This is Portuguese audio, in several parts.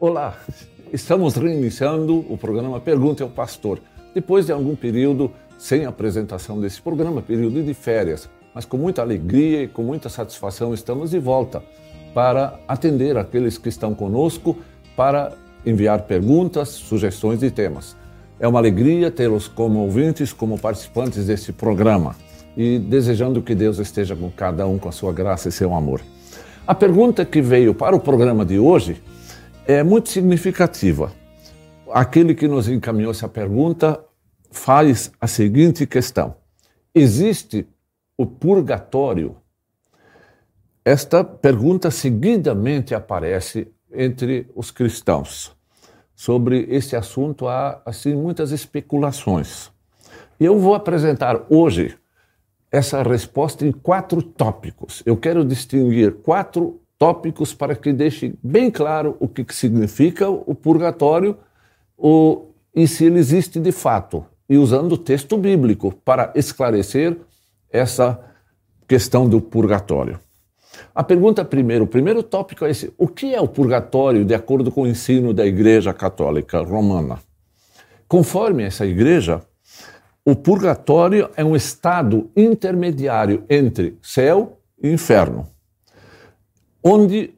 Olá, estamos reiniciando o programa Pergunte ao Pastor, depois de algum período sem apresentação desse programa, período de férias, mas com muita alegria e com muita satisfação estamos de volta para atender aqueles que estão conosco, para enviar perguntas, sugestões de temas. É uma alegria tê-los como ouvintes, como participantes desse programa e desejando que Deus esteja com cada um com a sua graça e seu amor. A pergunta que veio para o programa de hoje é muito significativa. Aquele que nos encaminhou essa pergunta faz a seguinte questão: Existe o purgatório? Esta pergunta seguidamente aparece entre os cristãos. Sobre esse assunto há assim muitas especulações. E eu vou apresentar hoje essa resposta em quatro tópicos. Eu quero distinguir quatro tópicos para que deixe bem claro o que significa o purgatório o, e se ele existe de fato, e usando o texto bíblico para esclarecer essa questão do purgatório. A pergunta primeiro, o primeiro tópico é esse: o que é o purgatório de acordo com o ensino da Igreja Católica Romana? Conforme essa igreja, o purgatório é um estado intermediário entre céu e inferno, onde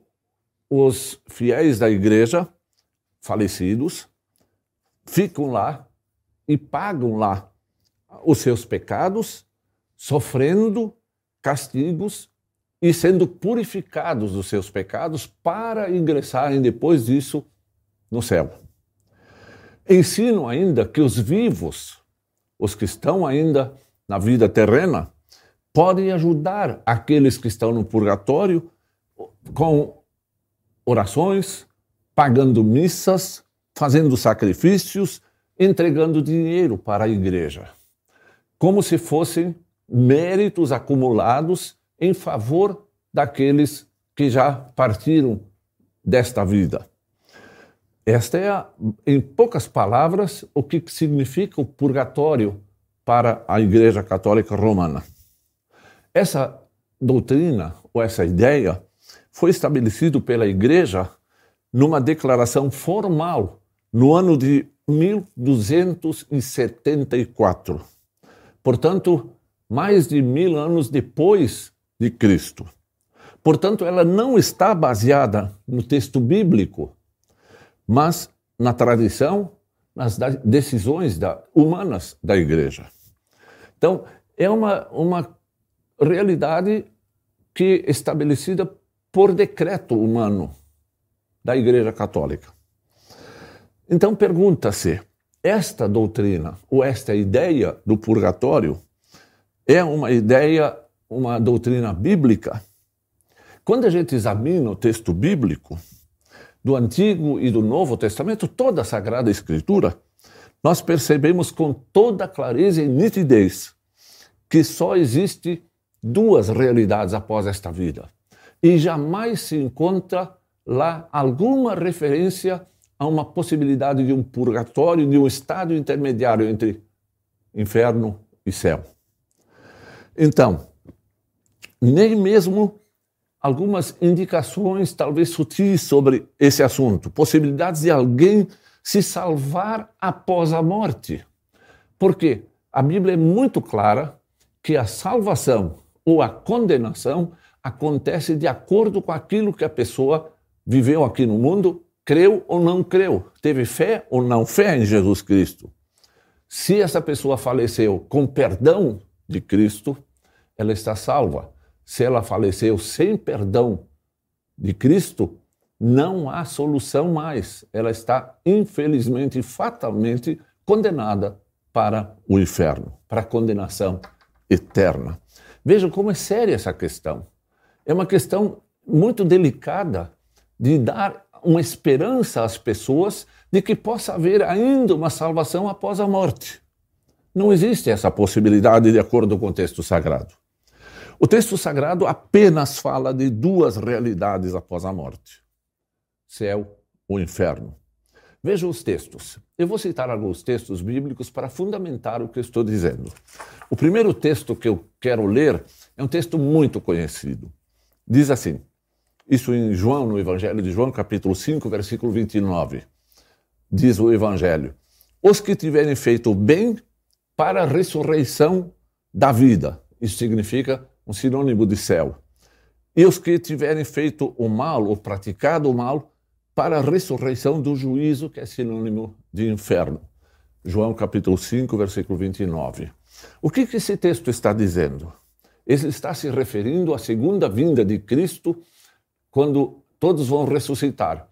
os fiéis da igreja falecidos ficam lá e pagam lá os seus pecados, sofrendo castigos e sendo purificados dos seus pecados para ingressarem depois disso no céu. Ensino ainda que os vivos os que estão ainda na vida terrena, podem ajudar aqueles que estão no purgatório com orações, pagando missas, fazendo sacrifícios, entregando dinheiro para a igreja, como se fossem méritos acumulados em favor daqueles que já partiram desta vida. Esta é, em poucas palavras, o que significa o purgatório para a Igreja Católica Romana. Essa doutrina, ou essa ideia, foi estabelecido pela Igreja numa declaração formal no ano de 1274. Portanto, mais de mil anos depois de Cristo. Portanto, ela não está baseada no texto bíblico, mas na tradição, nas decisões da, humanas da igreja. Então, é uma, uma realidade que estabelecida por decreto humano da Igreja Católica. Então, pergunta-se: esta doutrina ou esta ideia do purgatório é uma ideia, uma doutrina bíblica? Quando a gente examina o texto bíblico, do Antigo e do Novo Testamento, toda a Sagrada Escritura, nós percebemos com toda clareza e nitidez que só existe duas realidades após esta vida. E jamais se encontra lá alguma referência a uma possibilidade de um purgatório, de um estado intermediário entre inferno e céu. Então, nem mesmo algumas indicações, talvez sutis, sobre esse assunto. Possibilidades de alguém se salvar após a morte. Porque a Bíblia é muito clara que a salvação ou a condenação acontece de acordo com aquilo que a pessoa viveu aqui no mundo, creu ou não creu, teve fé ou não fé em Jesus Cristo. Se essa pessoa faleceu com perdão de Cristo, ela está salva se ela faleceu sem perdão de Cristo, não há solução mais. Ela está, infelizmente, fatalmente condenada para o inferno, para a condenação eterna. Vejam como é séria essa questão. É uma questão muito delicada de dar uma esperança às pessoas de que possa haver ainda uma salvação após a morte. Não existe essa possibilidade de acordo com o texto sagrado. O texto sagrado apenas fala de duas realidades após a morte: céu ou inferno. Veja os textos. Eu vou citar alguns textos bíblicos para fundamentar o que estou dizendo. O primeiro texto que eu quero ler é um texto muito conhecido. Diz assim: Isso em João, no Evangelho de João, capítulo 5, versículo 29. Diz o Evangelho: Os que tiverem feito bem para a ressurreição da vida. Isso significa um sinônimo de céu. E os que tiverem feito o mal ou praticado o mal para a ressurreição do juízo, que é sinônimo de inferno. João capítulo 5, versículo 29. O que, que esse texto está dizendo? Ele está se referindo à segunda vinda de Cristo, quando todos vão ressuscitar,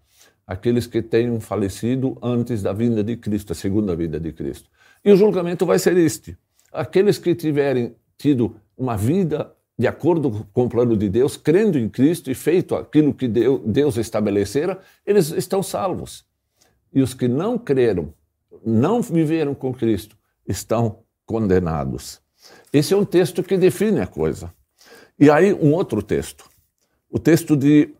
aqueles que tenham falecido antes da vinda de Cristo, a segunda vinda de Cristo. E o julgamento vai ser este: aqueles que tiverem tido uma vida de acordo com o plano de Deus, crendo em Cristo e feito aquilo que Deus estabelecera, eles estão salvos. E os que não creram, não viveram com Cristo, estão condenados. Esse é um texto que define a coisa. E aí, um outro texto. O texto de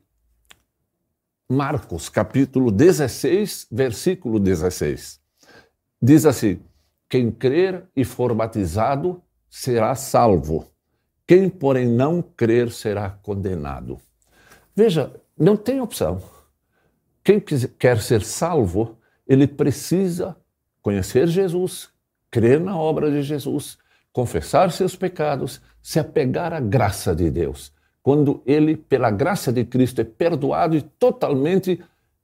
Marcos, capítulo 16, versículo 16. Diz assim: Quem crer e for batizado será salvo quem, porém, não crer será condenado. Veja, não tem opção. Quem quer ser salvo, ele precisa conhecer Jesus, crer na obra de Jesus, confessar seus pecados, se apegar à graça de Deus. Quando ele, pela graça de Cristo, é perdoado e totalmente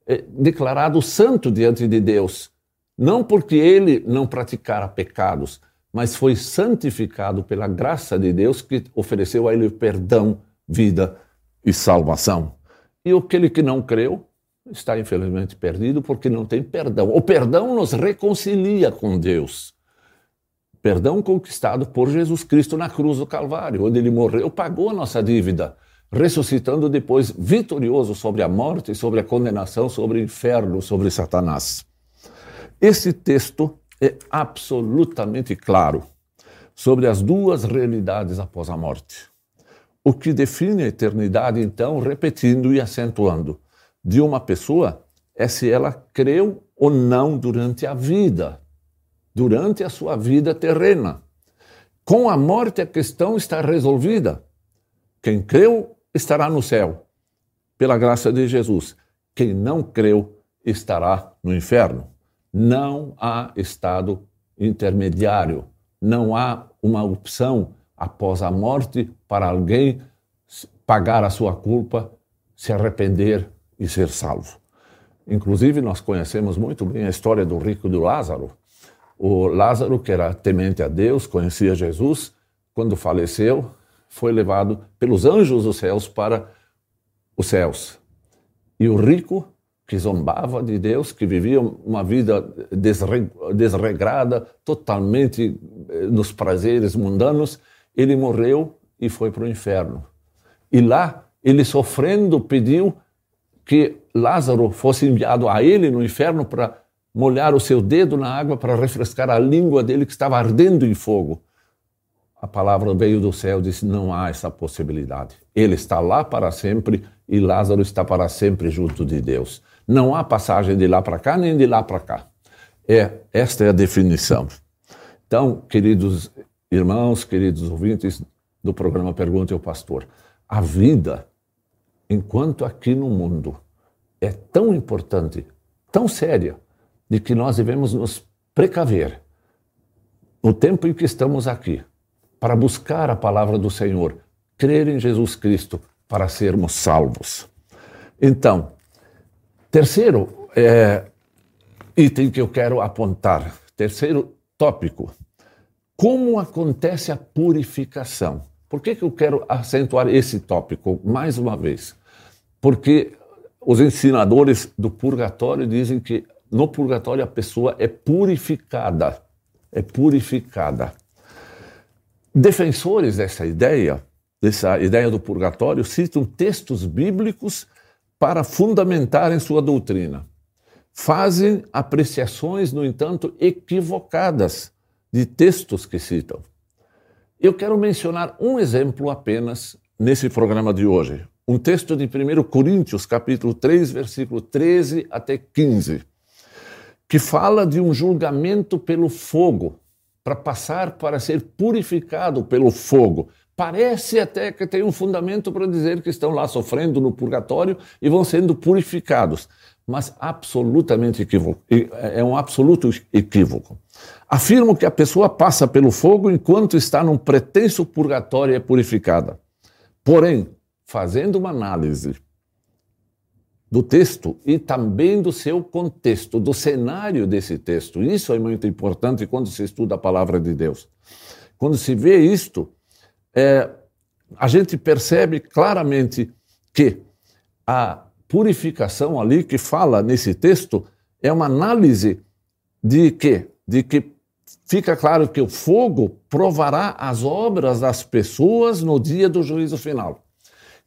é, declarado santo diante de Deus. Não porque ele não praticara pecados, mas foi santificado pela graça de Deus que ofereceu a ele perdão, vida e salvação. E aquele que não creu está infelizmente perdido porque não tem perdão. O perdão nos reconcilia com Deus. Perdão conquistado por Jesus Cristo na cruz do Calvário, onde ele morreu, pagou a nossa dívida, ressuscitando depois vitorioso sobre a morte, sobre a condenação, sobre o inferno, sobre Satanás. Esse texto é absolutamente claro sobre as duas realidades após a morte. O que define a eternidade, então, repetindo e acentuando, de uma pessoa é se ela creu ou não durante a vida, durante a sua vida terrena. Com a morte, a questão está resolvida. Quem creu estará no céu, pela graça de Jesus. Quem não creu estará no inferno não há estado intermediário, não há uma opção após a morte para alguém pagar a sua culpa, se arrepender e ser salvo. Inclusive, nós conhecemos muito bem a história do rico do Lázaro. O Lázaro, que era temente a Deus, conhecia Jesus, quando faleceu, foi levado pelos anjos dos céus para os céus. E o rico que zombava de Deus, que vivia uma vida desregrada, totalmente eh, nos prazeres mundanos, ele morreu e foi para o inferno. E lá, ele sofrendo, pediu que Lázaro fosse enviado a ele no inferno para molhar o seu dedo na água para refrescar a língua dele que estava ardendo em fogo. A palavra veio do céu e disse: não há essa possibilidade. Ele está lá para sempre e Lázaro está para sempre junto de Deus. Não há passagem de lá para cá nem de lá para cá. É, esta é a definição. Então, queridos irmãos, queridos ouvintes do programa Pergunte ao Pastor, a vida, enquanto aqui no mundo, é tão importante, tão séria, de que nós devemos nos precaver no tempo em que estamos aqui, para buscar a palavra do Senhor, crer em Jesus Cristo para sermos salvos. Então, Terceiro é, item que eu quero apontar, terceiro tópico, como acontece a purificação? Por que, que eu quero acentuar esse tópico mais uma vez? Porque os ensinadores do purgatório dizem que no purgatório a pessoa é purificada, é purificada. Defensores dessa ideia, dessa ideia do purgatório, citam textos bíblicos para fundamentarem sua doutrina. Fazem apreciações, no entanto, equivocadas de textos que citam. Eu quero mencionar um exemplo apenas nesse programa de hoje. Um texto de 1 Coríntios, capítulo 3, versículo 13 até 15, que fala de um julgamento pelo fogo, para passar para ser purificado pelo fogo, Parece até que tem um fundamento para dizer que estão lá sofrendo no purgatório e vão sendo purificados, mas absolutamente equívoco. É um absoluto equívoco. Afirmo que a pessoa passa pelo fogo enquanto está num pretenso purgatório e é purificada. Porém, fazendo uma análise do texto e também do seu contexto, do cenário desse texto. Isso é muito importante quando se estuda a palavra de Deus. Quando se vê isto, é, a gente percebe claramente que a purificação ali que fala nesse texto é uma análise de que, de que fica claro que o fogo provará as obras das pessoas no dia do juízo final.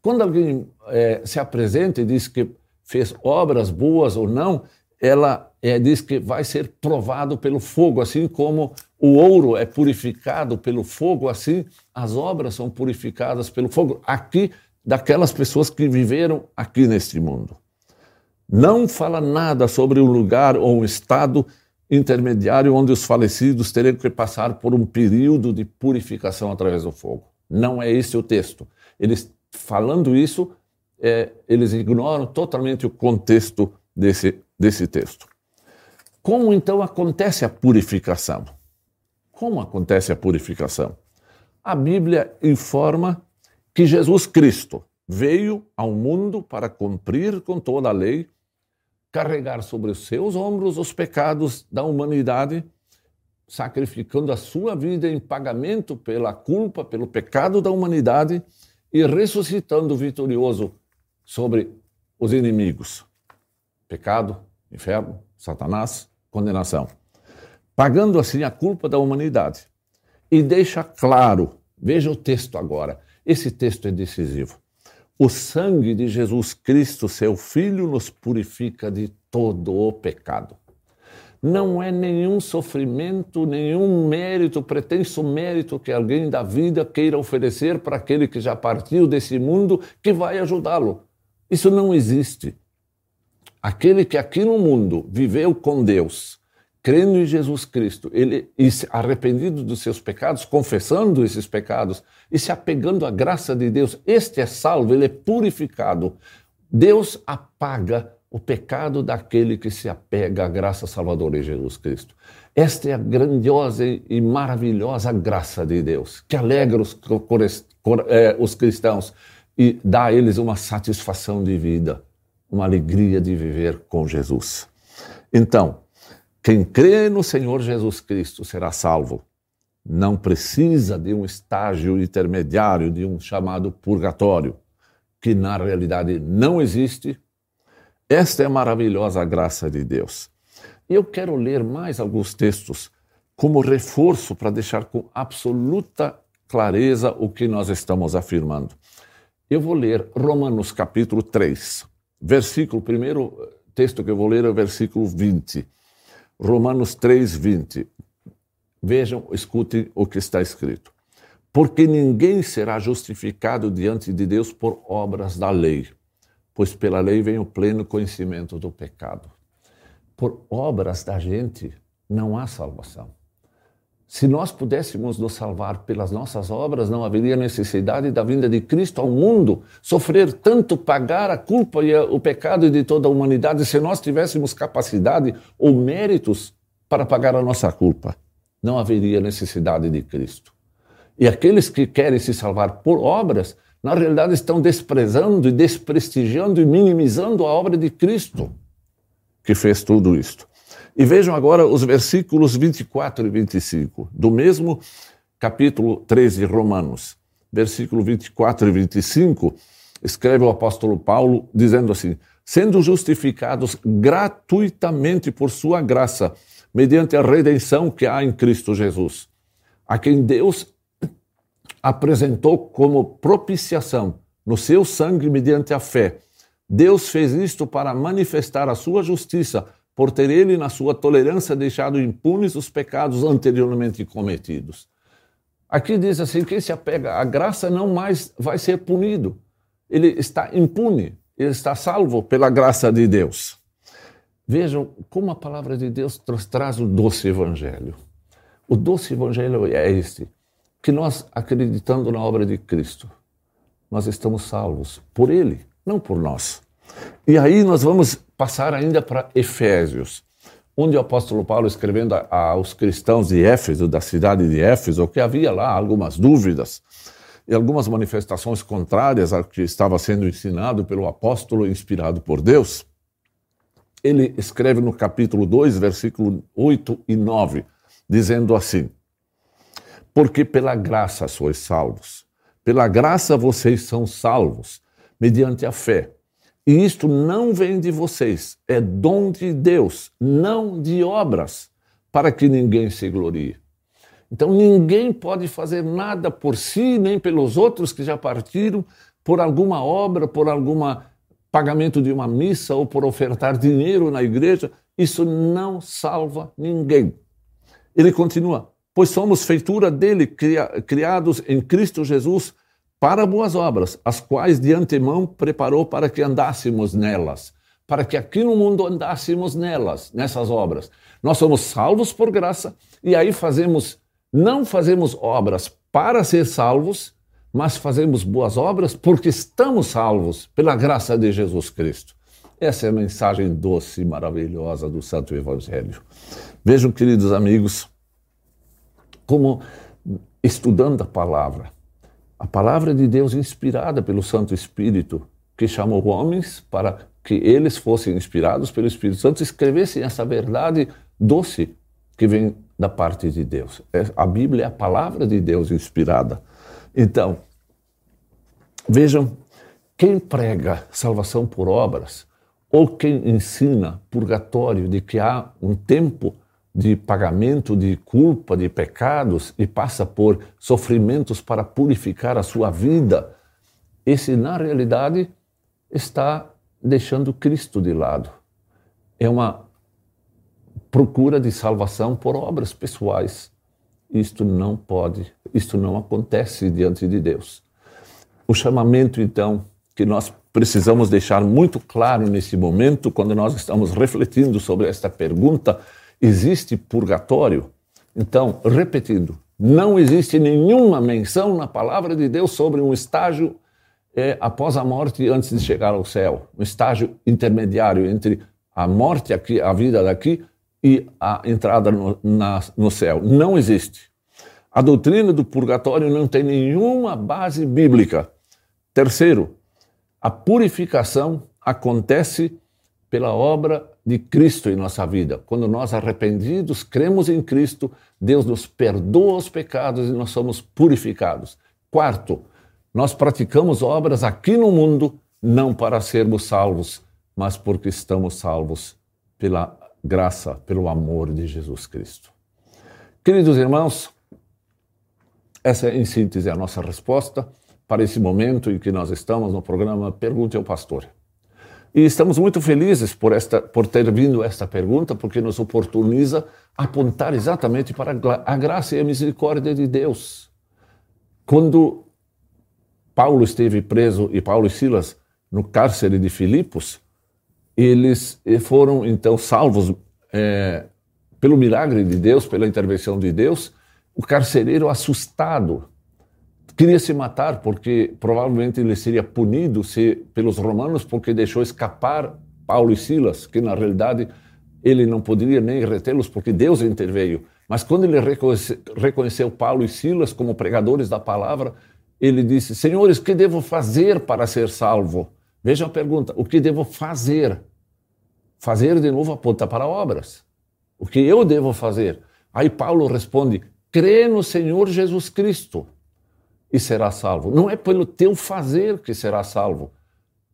Quando alguém é, se apresenta e diz que fez obras boas ou não, ela é, diz que vai ser provado pelo fogo, assim como o ouro é purificado pelo fogo, assim as obras são purificadas pelo fogo. Aqui, daquelas pessoas que viveram aqui neste mundo. Não fala nada sobre um lugar ou um estado intermediário onde os falecidos teriam que passar por um período de purificação através do fogo. Não é esse o texto. Eles falando isso, é, eles ignoram totalmente o contexto desse, desse texto. Como então acontece a purificação? Como acontece a purificação? A Bíblia informa que Jesus Cristo veio ao mundo para cumprir com toda a lei, carregar sobre os seus ombros os pecados da humanidade, sacrificando a sua vida em pagamento pela culpa, pelo pecado da humanidade e ressuscitando vitorioso sobre os inimigos: pecado, inferno, Satanás, condenação. Pagando assim a culpa da humanidade. E deixa claro, veja o texto agora, esse texto é decisivo. O sangue de Jesus Cristo, seu Filho, nos purifica de todo o pecado. Não é nenhum sofrimento, nenhum mérito, pretenso mérito que alguém da vida queira oferecer para aquele que já partiu desse mundo que vai ajudá-lo. Isso não existe. Aquele que aqui no mundo viveu com Deus, crendo em Jesus Cristo, ele arrependido dos seus pecados, confessando esses pecados e se apegando à graça de Deus, este é salvo, ele é purificado. Deus apaga o pecado daquele que se apega à graça salvadora em Jesus Cristo. Esta é a grandiosa e maravilhosa graça de Deus, que alegra os, eh, os cristãos e dá a eles uma satisfação de vida, uma alegria de viver com Jesus. Então, quem crê no Senhor Jesus Cristo será salvo. Não precisa de um estágio intermediário, de um chamado purgatório, que na realidade não existe. Esta é a maravilhosa graça de Deus. Eu quero ler mais alguns textos como reforço para deixar com absoluta clareza o que nós estamos afirmando. Eu vou ler Romanos capítulo 3, versículo, primeiro texto que eu vou ler é o versículo 20. Romanos 3, 20. Vejam, escutem o que está escrito. Porque ninguém será justificado diante de Deus por obras da lei, pois pela lei vem o pleno conhecimento do pecado. Por obras da gente não há salvação. Se nós pudéssemos nos salvar pelas nossas obras, não haveria necessidade da vinda de Cristo ao mundo, sofrer tanto, pagar a culpa e o pecado de toda a humanidade, se nós tivéssemos capacidade ou méritos para pagar a nossa culpa. Não haveria necessidade de Cristo. E aqueles que querem se salvar por obras, na realidade estão desprezando e desprestigiando e minimizando a obra de Cristo, que fez tudo isto. E vejam agora os versículos 24 e 25, do mesmo capítulo 13 de Romanos. Versículo 24 e 25, escreve o apóstolo Paulo dizendo assim: sendo justificados gratuitamente por sua graça, mediante a redenção que há em Cristo Jesus, a quem Deus apresentou como propiciação no seu sangue mediante a fé. Deus fez isto para manifestar a sua justiça por ter ele, na sua tolerância, deixado impunes os pecados anteriormente cometidos. Aqui diz assim: quem se apega à graça não mais vai ser punido. Ele está impune, ele está salvo pela graça de Deus. Vejam como a palavra de Deus traz o doce evangelho. O doce evangelho é este: que nós, acreditando na obra de Cristo, nós estamos salvos por Ele, não por nós. E aí nós vamos passar ainda para Efésios, onde o apóstolo Paulo, escrevendo aos cristãos de Éfeso, da cidade de Éfeso, que havia lá algumas dúvidas e algumas manifestações contrárias ao que estava sendo ensinado pelo apóstolo inspirado por Deus, ele escreve no capítulo 2, versículo 8 e 9, dizendo assim: Porque pela graça sois salvos, pela graça vocês são salvos, mediante a fé. E isto não vem de vocês, é dom de Deus, não de obras, para que ninguém se glorie. Então ninguém pode fazer nada por si, nem pelos outros que já partiram, por alguma obra, por algum pagamento de uma missa ou por ofertar dinheiro na igreja. Isso não salva ninguém. Ele continua: Pois somos feitura dele, criados em Cristo Jesus para boas obras, as quais de antemão preparou para que andássemos nelas, para que aqui no mundo andássemos nelas, nessas obras. Nós somos salvos por graça e aí fazemos não fazemos obras para ser salvos, mas fazemos boas obras porque estamos salvos pela graça de Jesus Cristo. Essa é a mensagem doce e maravilhosa do Santo Evangelho. Vejam, queridos amigos, como estudando a palavra, a palavra de Deus inspirada pelo Santo Espírito, que chamou homens para que eles fossem inspirados pelo Espírito Santo, escrevessem essa verdade doce que vem da parte de Deus. É, a Bíblia é a palavra de Deus inspirada. Então, vejam, quem prega salvação por obras, ou quem ensina purgatório de que há um tempo de pagamento de culpa, de pecados e passa por sofrimentos para purificar a sua vida, esse, na realidade, está deixando Cristo de lado. É uma procura de salvação por obras pessoais. Isto não pode, isto não acontece diante de Deus. O chamamento, então, que nós precisamos deixar muito claro nesse momento, quando nós estamos refletindo sobre esta pergunta: existe purgatório? Então, repetindo, não existe nenhuma menção na palavra de Deus sobre um estágio é, após a morte antes de chegar ao céu, um estágio intermediário entre a morte aqui, a vida daqui e a entrada no, na, no céu. Não existe. A doutrina do purgatório não tem nenhuma base bíblica. Terceiro, a purificação acontece pela obra de Cristo em nossa vida. Quando nós, arrependidos, cremos em Cristo, Deus nos perdoa os pecados e nós somos purificados. Quarto, nós praticamos obras aqui no mundo não para sermos salvos, mas porque estamos salvos pela graça pelo amor de Jesus Cristo. Queridos irmãos, essa é, em síntese, a nossa resposta para esse momento em que nós estamos no programa Pergunte ao Pastor. E estamos muito felizes por, esta, por ter vindo esta pergunta, porque nos oportuniza apontar exatamente para a graça e a misericórdia de Deus. Quando Paulo esteve preso e Paulo e Silas no cárcere de Filipos, eles foram então salvos é, pelo milagre de Deus, pela intervenção de Deus. O carcereiro, assustado, queria se matar porque provavelmente ele seria punido se, pelos romanos porque deixou escapar Paulo e Silas, que na realidade ele não poderia nem retê-los porque Deus interveio. Mas quando ele reconheceu Paulo e Silas como pregadores da palavra, ele disse: Senhores, que devo fazer para ser salvo? Veja a pergunta: o que devo fazer? Fazer de novo aponta para obras. O que eu devo fazer? Aí Paulo responde: crê no Senhor Jesus Cristo e será salvo. Não é pelo teu fazer que será salvo,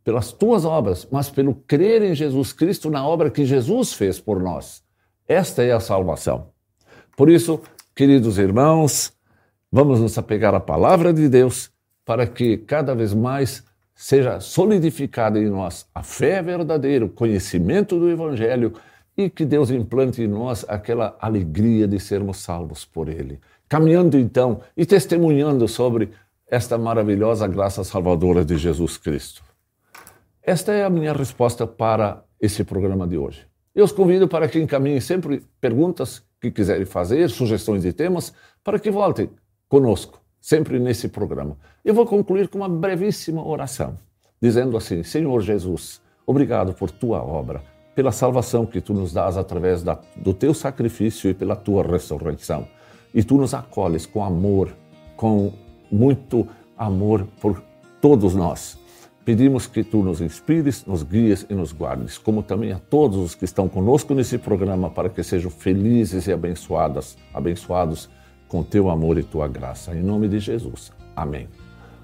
pelas tuas obras, mas pelo crer em Jesus Cristo na obra que Jesus fez por nós. Esta é a salvação. Por isso, queridos irmãos, vamos nos apegar à palavra de Deus para que cada vez mais seja solidificada em nós a fé verdadeira, o conhecimento do Evangelho e que Deus implante em nós aquela alegria de sermos salvos por Ele. Caminhando então e testemunhando sobre esta maravilhosa graça salvadora de Jesus Cristo. Esta é a minha resposta para esse programa de hoje. Eu os convido para que encaminhem sempre perguntas que quiserem fazer, sugestões de temas, para que voltem conosco, sempre nesse programa. Eu vou concluir com uma brevíssima oração, dizendo assim: Senhor Jesus, obrigado por tua obra, pela salvação que tu nos dás através da, do teu sacrifício e pela tua ressurreição. E tu nos acolhes com amor, com muito amor por todos nós. Pedimos que tu nos inspires, nos guies e nos guardes, como também a todos os que estão conosco nesse programa, para que sejam felizes e abençoadas, abençoados com teu amor e tua graça. Em nome de Jesus. Amém.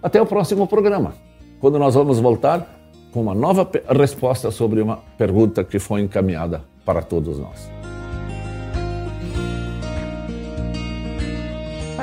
Até o próximo programa, quando nós vamos voltar com uma nova resposta sobre uma pergunta que foi encaminhada para todos nós.